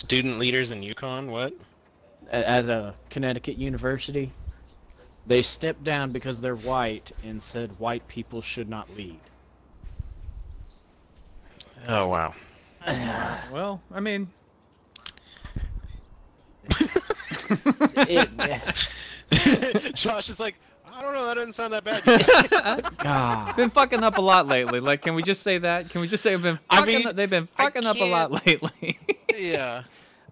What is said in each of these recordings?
Student leaders in UConn, what? a- at a Connecticut university. They stepped down because they're white and said white people should not lead. Oh wow. Well, I mean, It, Josh is like, I don't know, that doesn't sound that bad. God. been fucking up a lot lately. Like, can we just say that? Can we just say they've been I fucking? mean, they've been fucking up a lot lately. Yeah.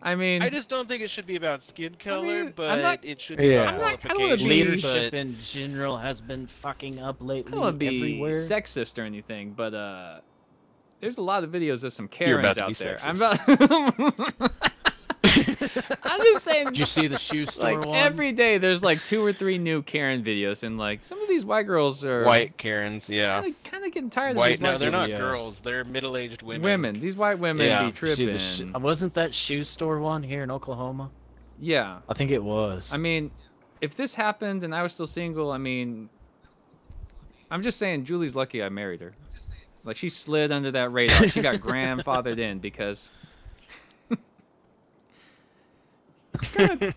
I mean, I just don't think it should be about skin color, I'm but not- it should be Yeah. about I'm not- I wanna be- Leadership in general has been fucking up lately. I lately don't want to be everywhere. sexist or anything, but uh, there's a lot of videos of some You're about Karens to be out there. I'm about. I'm just saying. Did you see the shoe store Like one? every day, there's like two or three new Karen videos, and like some of these white girls are White Karens, yeah. kind of, kind of getting tired of White, these no, they're not Yeah. girls. They're middle-aged women. women. These white women Yeah. be Did see tripping. the sh- uh, wasn't that shoe store one here in Oklahoma? yeah, I think it was. I mean, if this happened and I was still single, I mean, I'm just saying, Julie's lucky I married her. Like she slid under that radar. She got grandfathered in because.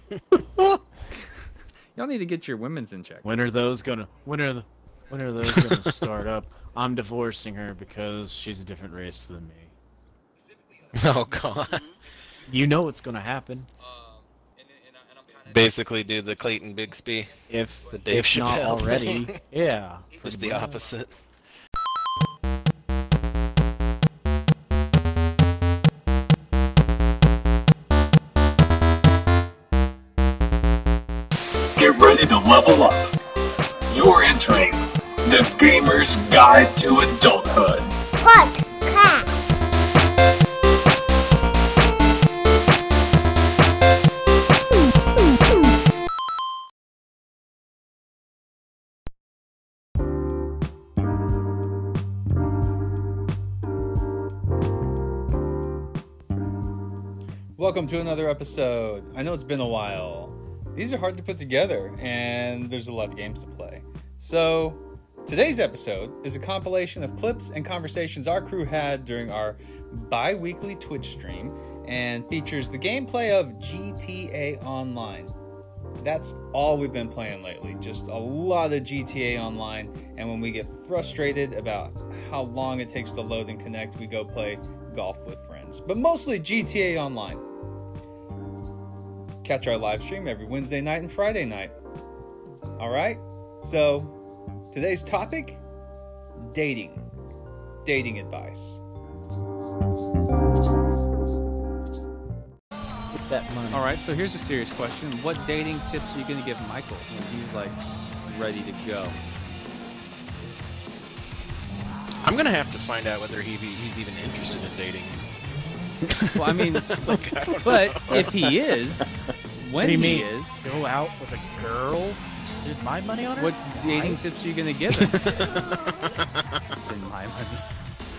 Y'all need to get your women's in check. when are those gonna? When are the? When are those gonna start up? I'm divorcing her because she's a different race than me. Oh god. You know what's gonna happen Basically, do the Clayton Bigsby. if The Dave if not Chappelle already. Yeah. for Just the brother. opposite. Ready to level up. You're entering the Gamer's Guide to Adulthood. Podcast. Welcome to another episode. I know it's been a while. These are hard to put together, and there's a lot of games to play. So, today's episode is a compilation of clips and conversations our crew had during our bi weekly Twitch stream and features the gameplay of GTA Online. That's all we've been playing lately, just a lot of GTA Online. And when we get frustrated about how long it takes to load and connect, we go play golf with friends. But mostly GTA Online. Catch our live stream every Wednesday night and Friday night. Alright? So, today's topic dating. Dating advice. That money. All right, so here's a serious question: What dating tips are you gonna give Michael when he's like ready to go? I'm gonna have to find out whether he he's even interested in dating. Well, I mean, Like, I but know. if he is, when he mean? is, Go out with a girl? Spend my money on her? what dating tips are you gonna give him? Spend my money.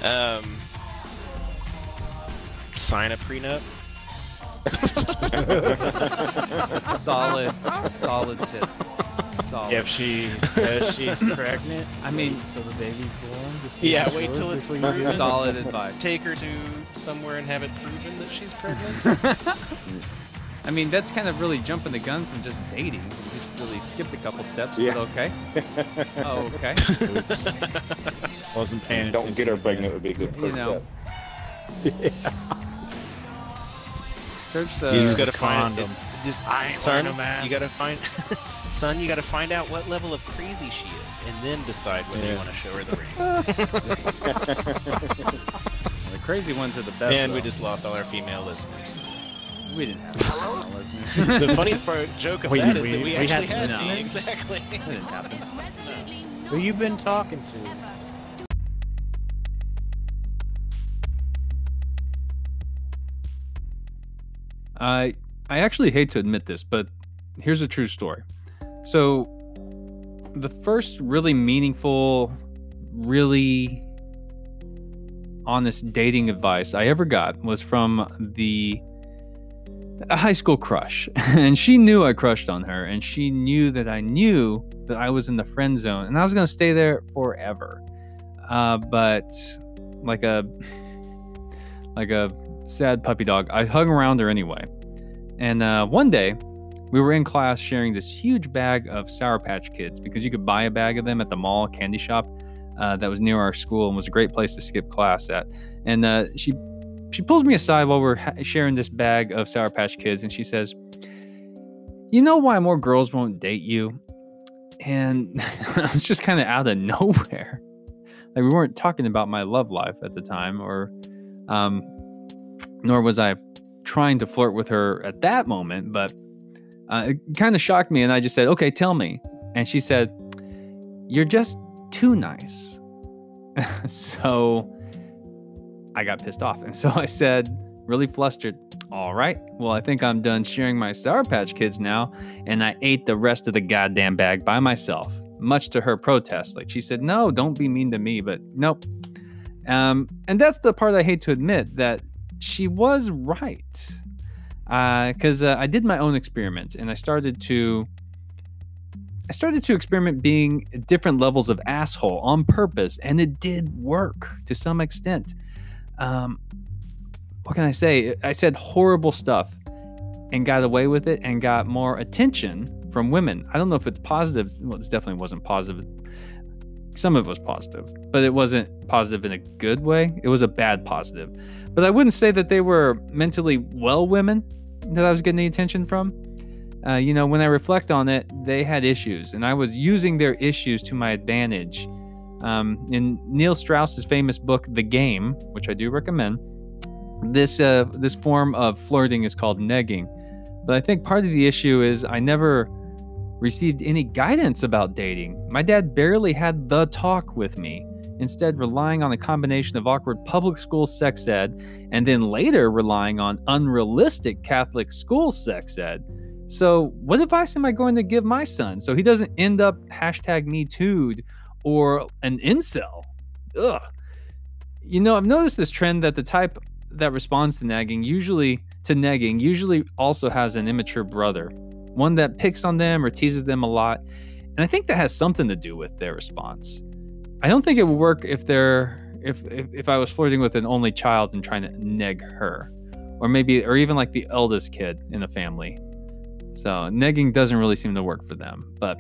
Um, sign a prenup. Solid, solid tip. Solid. If she says she's pregnant, I mean- wait till the baby's born. To see Yeah, wait till it's before you do it. solid advice. Take her to somewhere and have it proven that she's pregnant. I mean, that's kind of really jumping the gun from just dating. You just really skipped a couple steps, Yeah. but okay. Oh, okay. Wasn't paying Don't attention. get her again. pregnant would be a good You first know. step. Search the. you just gotta the find condom. Just I ain't son, wearing no mask. you gotta find son. You gotta find out what level of crazy she is, and then decide whether you want to show her the ring. The crazy ones are the best. and we just lost all our female listeners. we didn't have female listeners. the funniest part joke of We- that is we- that we, we actually had had, no. some. exactly. That didn't happen. Who you been talking to? I I actually hate to admit this, but here's a true story. So the first really meaningful, really honest dating advice I ever got was from the a high school crush. And she knew I crushed on her and she knew that I knew that I was in the friend zone and I was going to stay there forever. Uh, but like a like a sad puppy dog. I hung around her anyway. And uh, one day, we were in class sharing this huge bag of Sour Patch Kids because you could buy a bag of them at the mall candy shop uh, that was near our school and was a great place to skip class at. And uh, she she pulls me aside while we're ha- sharing this bag of Sour Patch Kids, and she says, "You know why more girls won't date you?" And I was just kind of out of nowhere. Like we weren't talking about my love life at the time, or um, nor was I trying to flirt with her at that moment. But uh, it kind of shocked me, and I just said, "Okay, tell me." And she said, "You're just too nice." so I got pissed off. And so I said, really flustered, All right, well, I think I'm done sharing my Sour Patch Kids now. And I ate the rest of the goddamn bag by myself, much to her protest. Like she said, No, don't be mean to me, but nope. Um, and that's the part I hate to admit that she was right. Because uh, uh, I did my own experiment and I started to. I started to experiment being different levels of asshole on purpose, and it did work to some extent um, what can I say? I said horrible stuff and got away with it and got more attention from women. I don't know if it's positive. Well, it definitely wasn't positive. Some of it was positive, but it wasn't positive in a good way. It was a bad positive. But I wouldn't say that they were mentally well women that I was getting the attention from. Uh, you know, when I reflect on it, they had issues, and I was using their issues to my advantage um, in Neil Strauss's famous book, The Game, which I do recommend, this uh, this form of flirting is called negging. But I think part of the issue is I never received any guidance about dating. My dad barely had the talk with me, instead relying on a combination of awkward public school sex ed and then later relying on unrealistic Catholic school sex ed. So, what advice am I going to give my son so he doesn't end up hashtag me too'd or an incel. Ugh. You know, I've noticed this trend that the type that responds to nagging usually to negging usually also has an immature brother, one that picks on them or teases them a lot. And I think that has something to do with their response. I don't think it would work if they're if, if if I was flirting with an only child and trying to neg her. Or maybe or even like the eldest kid in the family. So negging doesn't really seem to work for them. But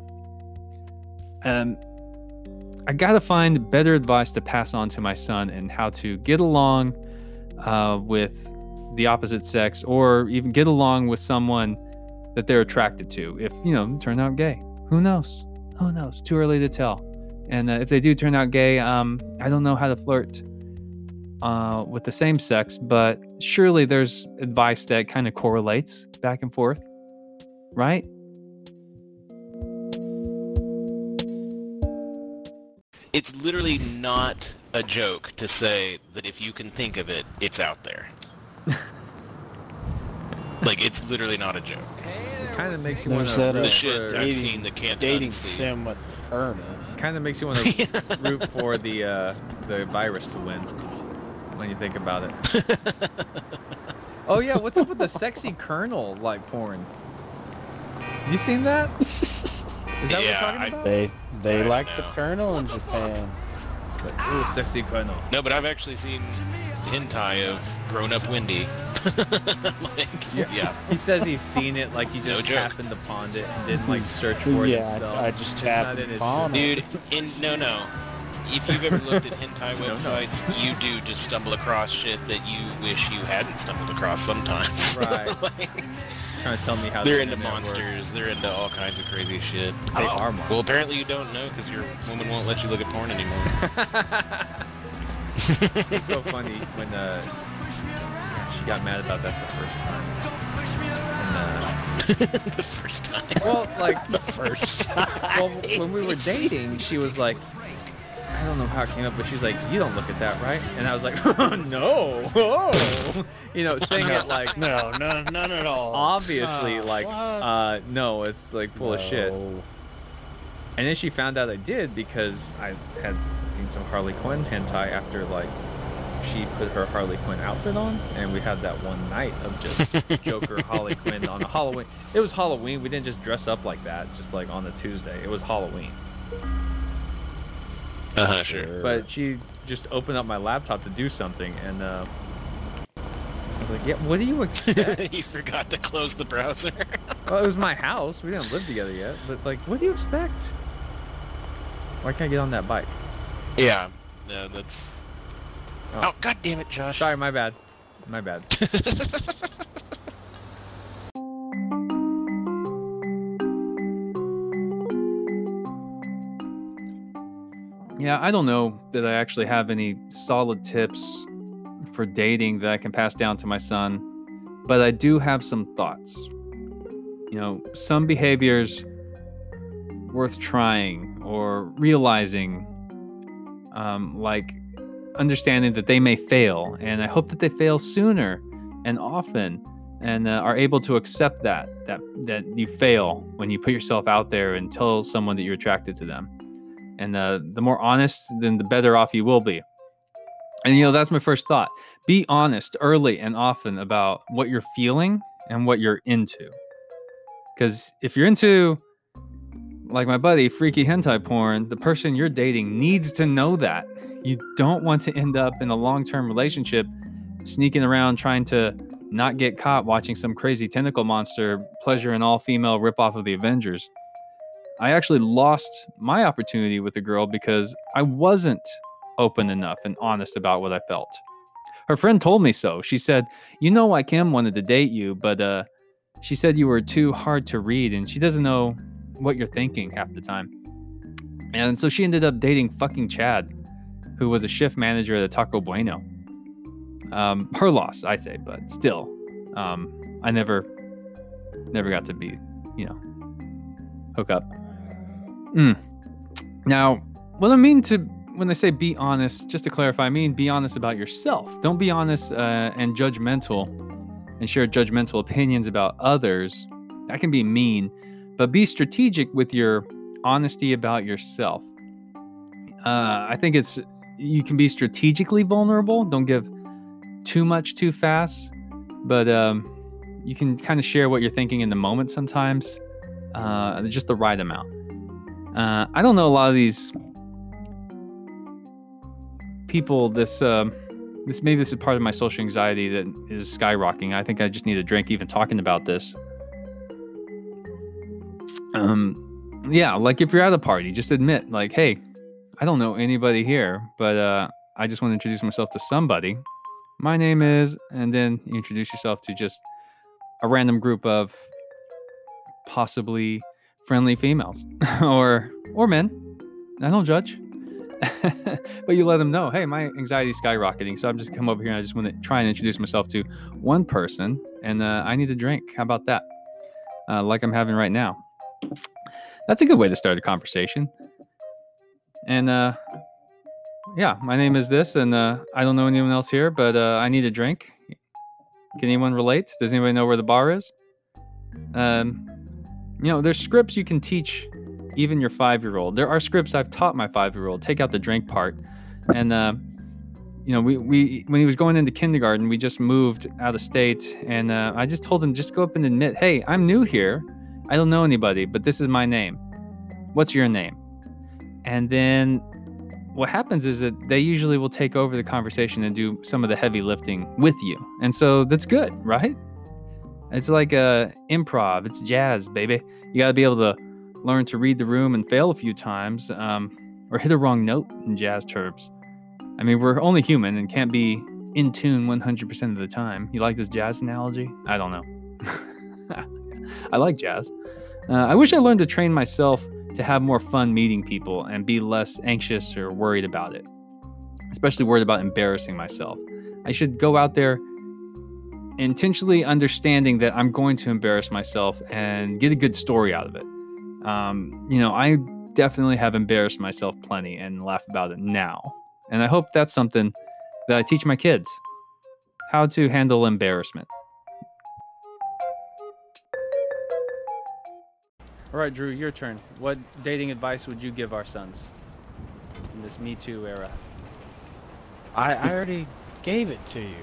um I gotta find better advice to pass on to my son and how to get along uh, with the opposite sex or even get along with someone that they're attracted to. If, you know, turn out gay, who knows? Who knows? Too early to tell. And uh, if they do turn out gay, um, I don't know how to flirt uh, with the same sex, but surely there's advice that kind of correlates back and forth, right? it's literally not a joke to say that if you can think of it, it's out there. like it's literally not a joke. It kind of makes you want to The root shit for. I've dating- seen that can't Dating unsee. sim with the Colonel. Kind of makes you want to root for the uh, the virus to win when you think about it. Oh yeah, what's up with the sexy colonel like porn? You seen that? Is that Yeah, what I- we're talking about? They they I like the Colonel in Japan. Ooh, sexy colonel. No, but I've actually seen hentai of grown-up Wendy. like, Yeah. yeah. He says he's seen it, like he No just joke. happened upon it and didn't like search for it Yeah, I- himself. I just It's happened not in upon it. Dude, in no no. If you've ever looked at hentai No, no. websites, you do just stumble across shit that you wish you hadn't stumbled across sometimes. Right. Like, trying to tell me how they're the into monsters. works. They're into all kinds of crazy shit. They Oh, are monsters. Well, apparently you don't know because your woman won't let you look at porn anymore. it's so funny when uh, she got mad about that the first time. And, uh, the first time. well, like, the first time. well, when we were dating, she was like, I don't know how it came up, but she's like, "You don't look at that, right?" And I was like, oh, "No, oh," you know, saying it like no, no, none at all. obviously, Ah, like, uh, no, it's like full of shit. And then she found out I did because I had seen some Harley Quinn hentai after like she put her Harley Quinn outfit on, and we had that one night of just Joker Harley Quinn on a Halloween. It was Halloween. We didn't just dress up like that, just like on the Tuesday. It was Halloween. Uh-huh, sure. But she just opened up my laptop to do something, and uh, I was like, yeah, what do you expect? you forgot to close the browser. well, it was my house. We didn't live together yet, but like, what do you expect? Why can't I get on that bike? yeah, no, that's. Oh. Oh, god damn it, Josh. Sorry, my bad. My bad. Yeah, I don't know that I actually have any solid tips for dating that I can pass down to my son, but I do have some thoughts. You know, some behaviors worth trying or realizing, um, like understanding that they may fail, and I hope that they fail sooner and often, and uh, are able to accept that that that you fail when you put yourself out there and tell someone that you're attracted to them. And uh, the more honest then the better off you will be. And you know that's my first thought. Be honest early and often about what you're feeling and what you're into. Because if you're into like my buddy freaky hentai porn the person you're dating needs to know that you don't want to end up in a long-term relationship sneaking around trying to not get caught watching some crazy tentacle monster pleasure an all-female ripoff of the avengers I actually lost my opportunity with a girl because I wasn't open enough and honest about what I felt. Her friend told me so. She said, "You know why Kim wanted to date you, but uh she said you were too hard to read and she doesn't know what you're thinking half the time." And so she ended up dating fucking Chad, who was a shift manager at a Taco Bueno. Um, her loss, I say, but still, um, I never, never got to be, you know, hook up. Mm. Now, what I mean to when I say be honest, just to clarify, I mean be honest about yourself. Don't be honest uh, and judgmental and share judgmental opinions about others. That can be mean, but be strategic with your honesty about yourself. Uh, I think it's you can be strategically vulnerable. Don't give too much too fast, but um, you can kind of share what you're thinking in the moment sometimes, uh, just the right amount. Uh, I don't know a lot of these people. This um, this maybe this is part of my social anxiety that is skyrocketing. I think I just need a drink even talking about this. Um, yeah, like if you're at a party, just admit like, hey, I don't know anybody here, but uh, I just want to introduce myself to somebody. My name is, and then you introduce yourself to just a random group of possibly friendly females or or men. I don't judge. but you let them know, hey, my anxiety is skyrocketing, so I'm just come over here and I just want to try and introduce myself to one person, and uh, I need a drink. How about that? Uh, like I'm having right now. That's a good way to start a conversation. And uh, yeah, my name is this, and uh, I don't know anyone else here, but uh, I need a drink. Can anyone relate? Does anybody know where the bar is? Um, you know, there's scripts you can teach even your five year old. There are scripts I've taught my five year old. Take out the drink part. And, uh, you know, we, we, when he was going into kindergarten, we just moved out of state. And uh, I just told him, just go up and admit, hey, I'm new here. I don't know anybody, but this is my name. What's your name? And then what happens is that they usually will take over the conversation and do some of the heavy lifting with you. And so that's good, right? It's like uh, improv, it's jazz, baby. You got to be able to learn to read the room and fail a few times um, or hit a wrong note in jazz terms. I mean, we're only human and can't be in tune 100% of the time. You like this jazz analogy? I don't know. I like jazz. Uh, I wish I learned to train myself to have more fun meeting people and be less anxious or worried about it, especially worried about embarrassing myself. I should go out there intentionally understanding that I'm going to embarrass myself and get a good story out of it. Um, you know, I definitely have embarrassed myself plenty and laugh about it now. And I hope that's something that I teach my kids how to handle embarrassment. All right, Drew, your turn. What dating advice would you give our sons in this Me Too era? I, I already gave it to you.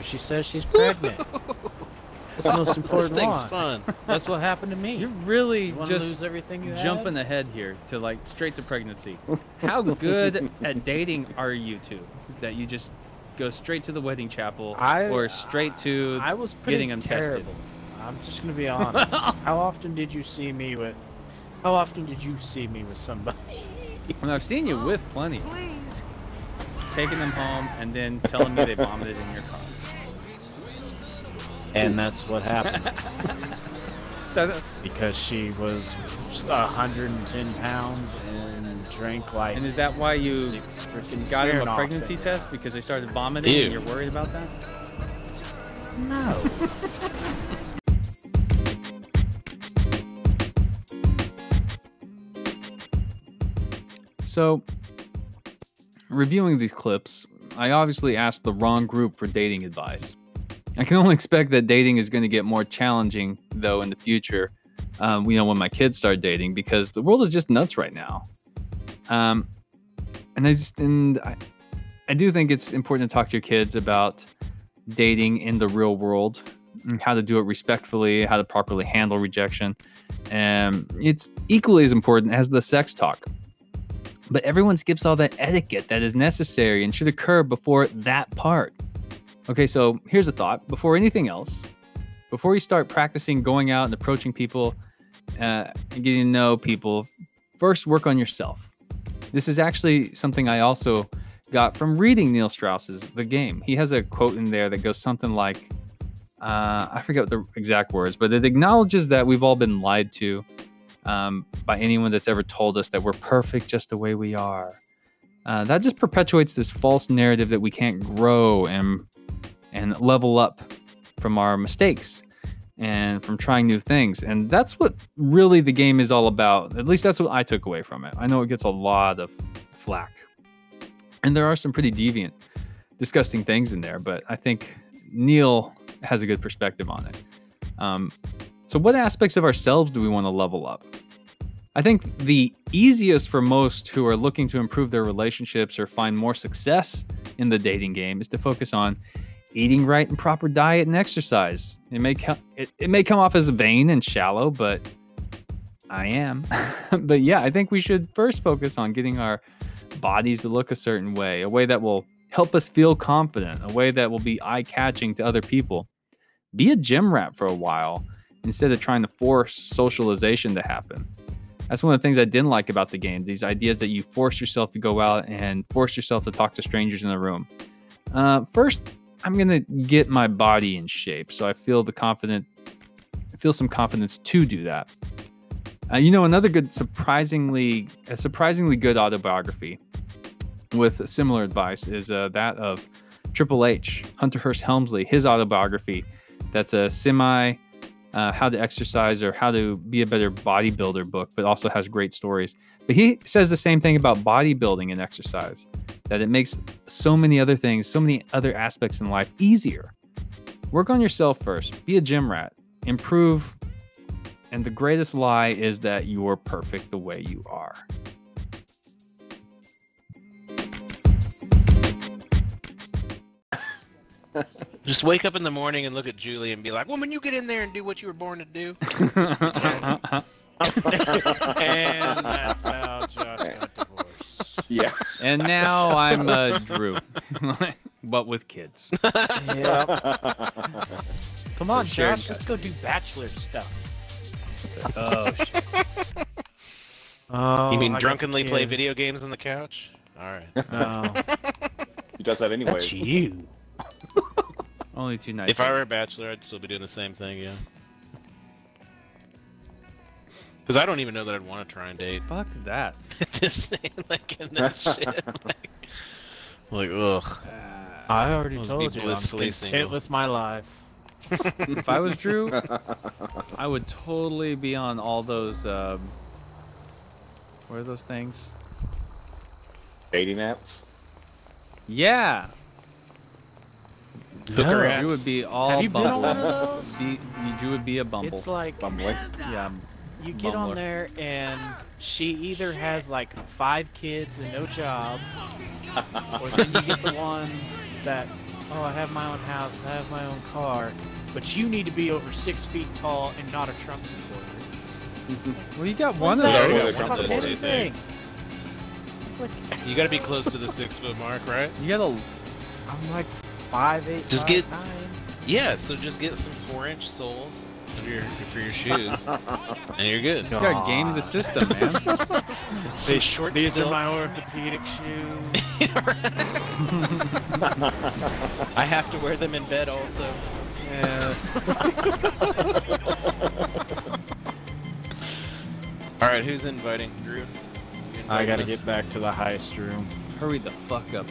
She says she's pregnant. That's the most This important thing's one. fun. That's what happened to me. You're really You just lose everything you jumping had? ahead here to like straight to pregnancy. How good at dating are you two that you just go straight to the wedding chapel I- or straight to I was pretty getting 'em tested. Terrible. I'm just gonna be honest. how often did you see me with? How often did you see me with somebody? And I've seen you oh, with plenty. Taking them home and then telling me they vomited in your car. And that's what happened So th- because she was 110 pounds and drank like and is that why you freaking got him a pregnancy test because they started vomiting Ew. and you're worried about that? No. So, reviewing these clips, I obviously asked the wrong group for dating advice. I can only expect that dating is going to get more challenging, though, in the future. Um, you know, when my kids start dating, because the world is just nuts right now. Um, and I just and I, I do think it's important to talk to your kids about dating in the real world, and how to do it respectfully, how to properly handle rejection, and it's equally as important as the sex talk but everyone skips all that etiquette that is necessary and should occur before that part. Okay, so here's a thought before anything else, before you start practicing going out and approaching people uh, and getting to know people, first work on yourself. This is actually something I also got from reading Neil Strauss's The Game. He has a quote in there that goes something like, uh, I forget the exact words, but it acknowledges that we've all been lied to um, by anyone that's ever told us that we're perfect just the way we are. Uh, that just perpetuates this false narrative that we can't grow and and level up from our mistakes and from trying new things. And that's what really the game is all about. At least that's what I took away from it. I know it gets a lot of flack, and there are some pretty deviant, disgusting things in there, but I think Neil has a good perspective on it. Um, so, what aspects of ourselves do we want to level up? I think the easiest for most who are looking to improve their relationships or find more success in the dating game is to focus on eating right and proper diet and exercise. It may co- it, it may come off as vain and shallow, but I am. but yeah, I think we should first focus on getting our bodies to look a certain way, a way that will help us feel confident, a way that will be eye-catching to other people. Be a gym rat for a while instead of trying to force socialization to happen. That's one of the things I didn't like about the game. These ideas that you force yourself to go out and force yourself to talk to strangers in the room. Uh, first, I'm gonna get my body in shape so I feel the confident, I feel some confidence to do that. Uh, you know, another good, surprisingly, a surprisingly good autobiography with similar advice is uh, that of Triple H, Hunter Hearst Helmsley, his autobiography. That's a semi uh, how to exercise or how to be a better bodybuilder book, but also has great stories. But he says the same thing about bodybuilding and exercise that it makes so many other things, so many other aspects in life easier. Work on yourself first, be a gym rat, improve. And the greatest lie is that you're perfect the way you are. Just wake up in the morning and look at Julie and be like, "Woman, you get in there and do what you were born to do." and that's how Josh got divorced. Yeah. and now I'm uh, Drew, but with kids. Come on, Josh, let's go do bachelor stuff. Oh, shit. Oh, you mean I drunkenly play video games on the couch? All right. No, He does that anyway. that's you. Only two nights. if I were a bachelor, I'd still be doing the same thing, yeah. Because I don't even know that I'd want to try and date Fuck that. this like in this shit. Like, like ugh. I already Those told you I'm content single. with my life. If I was Drew, I would totally be on all those. Um, what are those things? Dating apps. Yeah, Hooker No. apps. Drew would be all. Have you been on Bumble. one of those? Be, Drew would be a bumble. It's like Bumbling. yeah, you get Bumbler. on there and she either has like five kids and no job, or then you get the ones that, oh, I have my own house, I have my own car, but you need to be over six feet tall and not a Trump supporter. well, you got one What's of those. It's Yeah, fucking Trump anything. It's like You got to be close to the six foot mark, right? You gotta. I'm like five eight. Just five, get- nine. Yeah, so just get some four-inch soles for your for your shoes, and you're good. You gotta game the system, man. Say short These are my orthopedic shoes. I have to wear them in bed also. yes. All right, who's inviting? Drew. You I gotta us? get back to the heist room. Hurry the fuck up.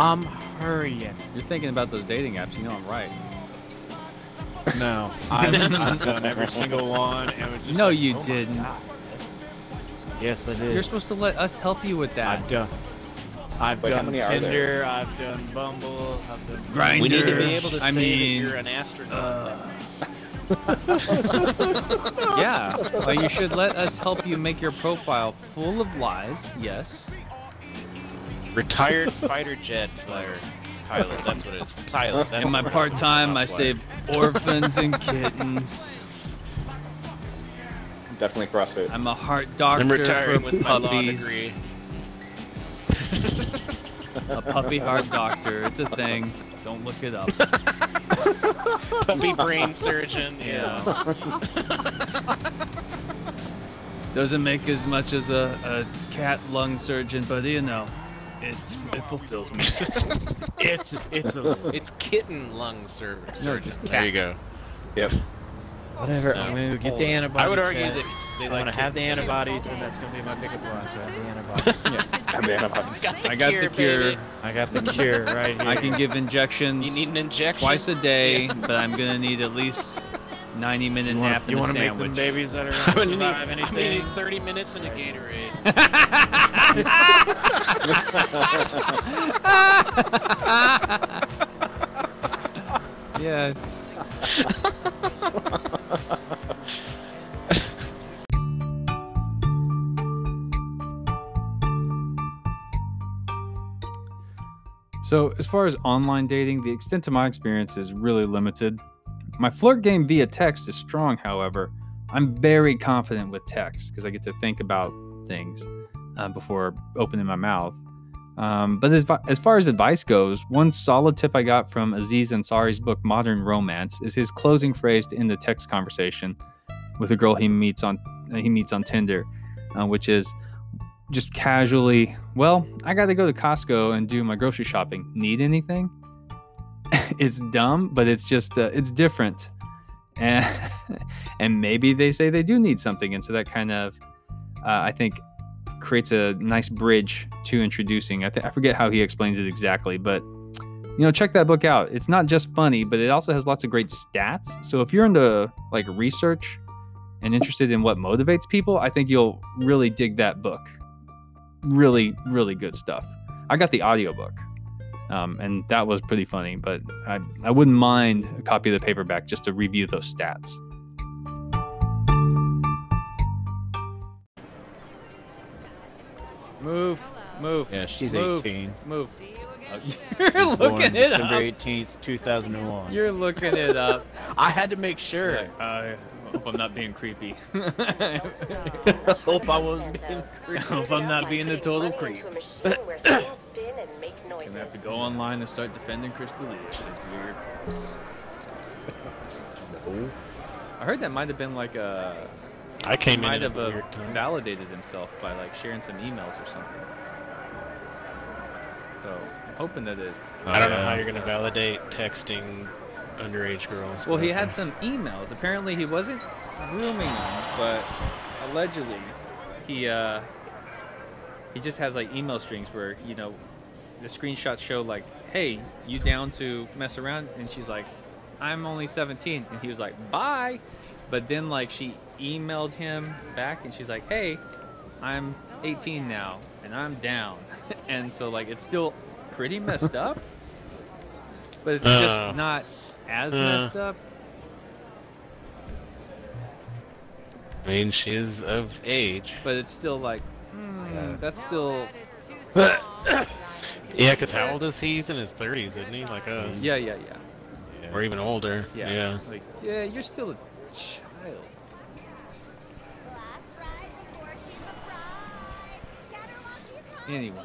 I'm hurrying. You're thinking about those dating apps. You know I'm right. No, I've, I've done every single one. And it was just No, like, you oh didn't. Yes, I did. You're supposed to let us help you with that. I've done. I've Wait, done many are there? Tinder. I've done Bumble. I've done Grindr. We need to be able to I say mean, that you're an astronaut. uh, yeah. Well, you should let us help you make your profile full of lies. Yes. Retired fighter jet flyer pilot. That's what it is. Pilot. That's In my what it is. part time, I save orphans and kittens. Definitely CrossFit. I'm a heart doctor I'm retiring for with my law puppies. degree. A puppy heart doctor. It's a thing. Don't look it up. Puppy brain surgeon. Yeah. Doesn't make as much as a, a cat lung surgeon, but you know, it's, it fulfills me. It's it's a It's kitten lung sur- surgeon. just There you go. Yep. whatever. No. I'm gonna get the antibodies. I would argue test. that they I'm like gonna have the antibodies, and that's gonna be my pickup line. So I have the antibodies. And the antibodies. I got the cure. baby. I got the cure right here. I can give injections You need an injection twice a day, but I'm gonna need at least 90 minute You nap wanna, you wanna make them sandwich. babies that are I'm gonna gonna, need, survive I'm need anything? 30 minutes in a Gatorade. yes. So, as far as online dating, the extent of my experience is really limited. My flirt game via text is strong, however. I'm very confident with text because I get to think about things uh, before opening my mouth. Um, but as, as far as advice goes, one solid tip I got from Aziz Ansari's book Modern Romance is his closing phrase to end the text conversation with a girl he meets on uh, he meets on Tinder, uh, which is just casually, "Well, I got to go to Costco and do my grocery shopping. Need anything?" It's dumb, but it's just uh, it's different, and and maybe they say they do need something, and so that kind of uh, I think creates a nice bridge to introducing. I, th- I forget how he explains it exactly, but you know, check that book out. It's not just funny, but it also has lots of great stats. So if you're into like research and interested in what motivates people, I think you'll really dig that book. Really, really good stuff. I got the audiobook. Um, and that was pretty funny, but I, I wouldn't mind a copy of the paperback just to review those stats. Move, move, Yeah, she's Move. 18. move. You're was looking born it December up. 18th, 2001. You're looking it up. I had to make sure. Like, I hope I'm not being creepy. hope I wasn't being I hope I'm not being a total creep. Gonna Gonna have to go online and start defending Crystalia. His weird corpse. I heard that might have been like a. I He came in might at have a uh, weird time. validated himself by like sharing some emails or something. So I'm hoping that it. I don't know how you're gonna validate texting underage girls. Well, he had some emails. Apparently, he wasn't grooming them, but allegedly, he uh, he just has like email strings where you know the screenshots show like, "Hey, you down to mess around?" And she's like, "I'm only 17," and he was like, "Bye." But then like she emailed him back, and she's like, "Hey, I'm 18 now, and I'm down," and so like it's still pretty messed up, but it's Uh. just not as Uh. messed up. I mean, she is of age. but it's still like hmm, that's still Yeah, because how old is he? He's in his 30s, isn't he? Like us. yeah yeah yeah Or even older. yeah Yeah. like yeah you're still a child anyways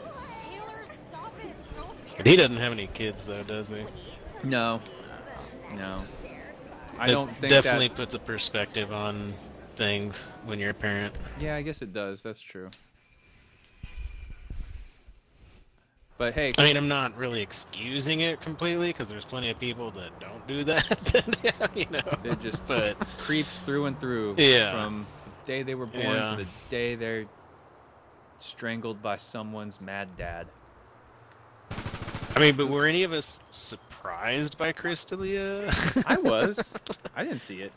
He doesn't have any kids though, does he? No, no. I It don't think definitely that. puts a perspective on things when you're a parent. Yeah, I guess it does. That's true. But hey, I mean, I'm not really excusing it completely because there's plenty of people that don't do that. you know, they're just but creeps through and through. Yeah. From the day they were born Yeah. to the day they're strangled by someone's mad dad. I mean, but were any of us surprised by Crystalia? I was. I didn't see it.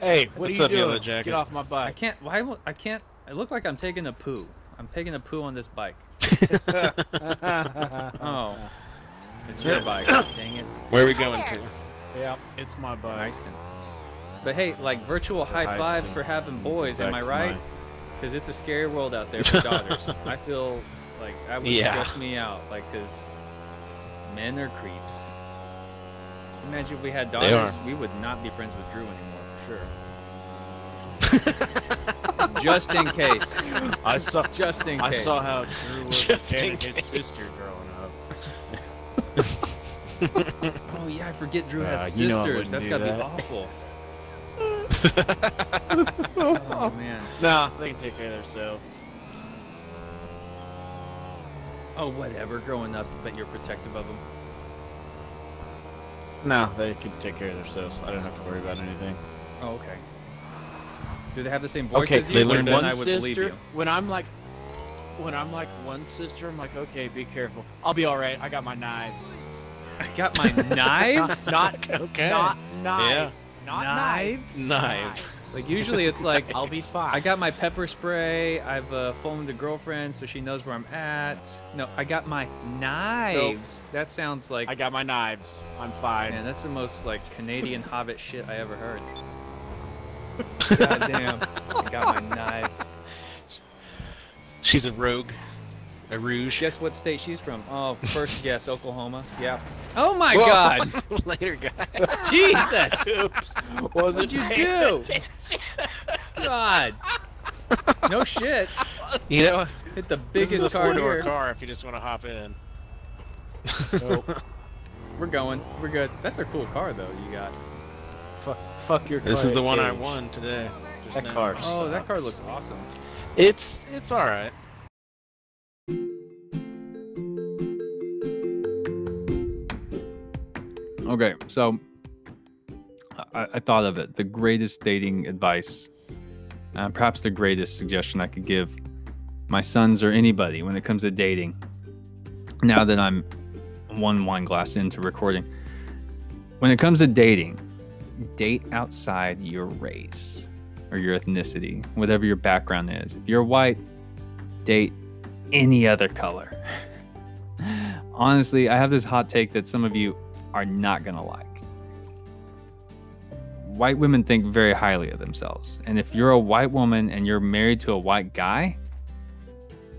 hey, What what's are you Yellow doing? Get off my bike. I can't. Why? won't- I can't. I look like I'm taking a poo. I'm taking a poo on this bike. Oh, it's your bike. Dang it. Where are we going to? yeah, it's my bike. Nice. But hey, like virtual high Nice five for having boys. Am I to right? my- Because it's a scary world out there for daughters. I feel like that would Yeah. stress me out. Like, because men are creeps. Imagine if we had daughters, we would not be friends with Drew anymore for sure. Just in case. I saw. Just in I case. saw how Drew was Just in his sister growing up. Oh yeah, I forget Drew Uh, has you know I sisters. wouldn't That's do gotta be awful. oh man. Nah, they can take care of themselves. Oh whatever. Growing up, but you're protective of them. No, they can take care of themselves. I don't have to worry about anything. Oh okay. Do they have the same voice Okay, as you? they learned one sister. When I'm like, when I'm like one sister, I'm like, okay, be careful. I'll be all right. I got my knives. I got my knives. Not, Okay. not knife. Yeah. Not Knives? knives. Knives. Like usually it's like I'll be fine. I got my pepper spray. I've uh, phoned a girlfriend so she knows where I'm at. No, I got my knives. That sounds like I got my knives. I'm fine. man. That's the most like Canadian Hobbit shit I ever heard. God damn. I got my knives. She's a rogue, a rouge. Guess what state she's from? Oh, first guess, Oklahoma. Yeah. Oh my Whoa. God. Later, guy. Jesus. Oops. Was What'd it you do? God. No shit. You know, Hit the this is biggest a car four-door car if you just want to hop in. Nope. We're going. We're good. That's a cool car though. You got. fuck, fuck your car. This is the one I won today. just That now. car Oh, that car looks awesome. It's it's all right. Okay, so I, I thought of it. The greatest dating advice, uh, perhaps the greatest suggestion I could give my sons or anybody when it comes to dating. Now that I'm one wine glass into recording, when it comes to dating, date outside your race or your ethnicity, whatever your background is. If you're white, date any other color. Honestly, I have this hot take that some of you are not going to like. White women think very highly of themselves. And if you're a white woman and you're married to a white guy,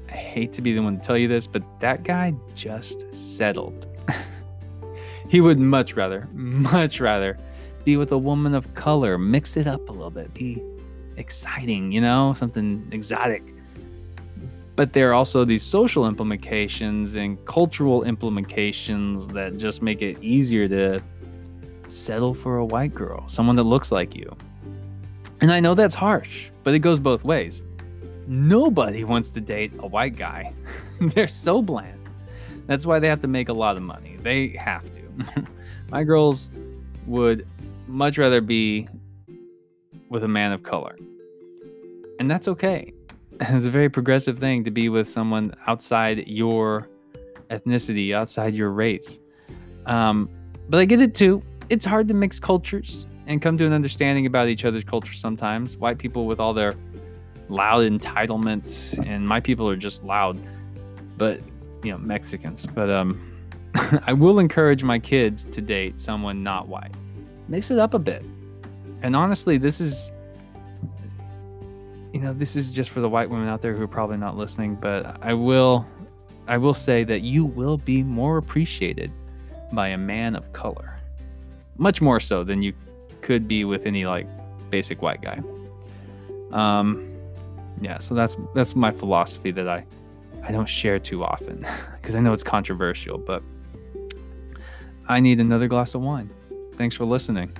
I hate to be the one to tell you this, but that guy just settled. he would much rather, much rather be with a woman of color, mix it up a little bit, be exciting, you know, something exotic. But there are also these social implications and cultural implications that just make it easier to settle for a white girl, someone that looks like you. And I know that's harsh, but it goes both ways. Nobody wants to date a white guy. They're so bland. That's why they have to make a lot of money. They have to. My girls would much rather be with a man of color. And that's okay. It's a very progressive thing to be with someone outside your ethnicity, outside your race. Um, but I get it too. It's hard to mix cultures and come to an understanding about each other's culture sometimes. White people with all their loud entitlements, and my people are just loud, but you know, Mexicans. But um, I will encourage my kids to date someone not white. Mix it up a bit. And honestly, this is you know, this is just for the white women out there who are probably not listening, but I will I will say that you will be more appreciated by a man of color. Much more so than you could be with any like basic white guy. Um yeah, so that's that's my philosophy that I I don't share too often because I know it's controversial, but I need another glass of wine. Thanks for listening.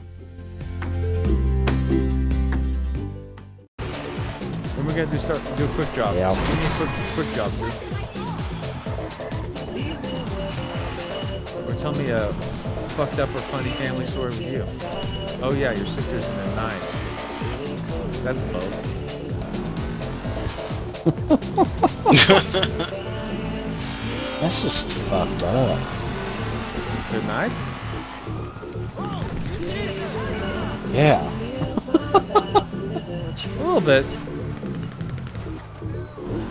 Gotta do start do a quick job. Yeah. Give me a quick quick job, dude. Or tell me a fucked up or funny family story with you. Oh yeah, your sister's in the knives. That's both. That's just fucked up. They're knives? Yeah. A little bit.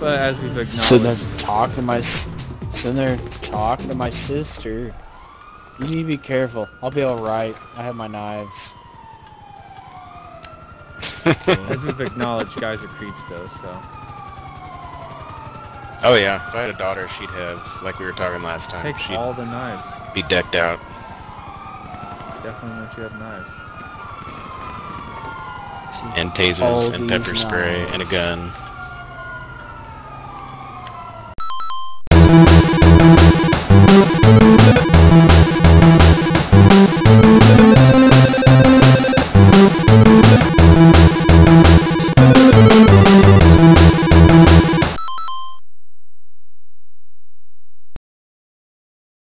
But as we've Sitting there talking to my, s- sitting there talking to my sister. You need to be careful. I'll be all right. I have my knives. as we've acknowledged, guys are creeps though. So oh yeah, if I had a daughter, she'd have, like we were talking last time, take she'd all the knives. be decked out. Definitely want you to have knives. And tasers All and pepper these spray and a gun.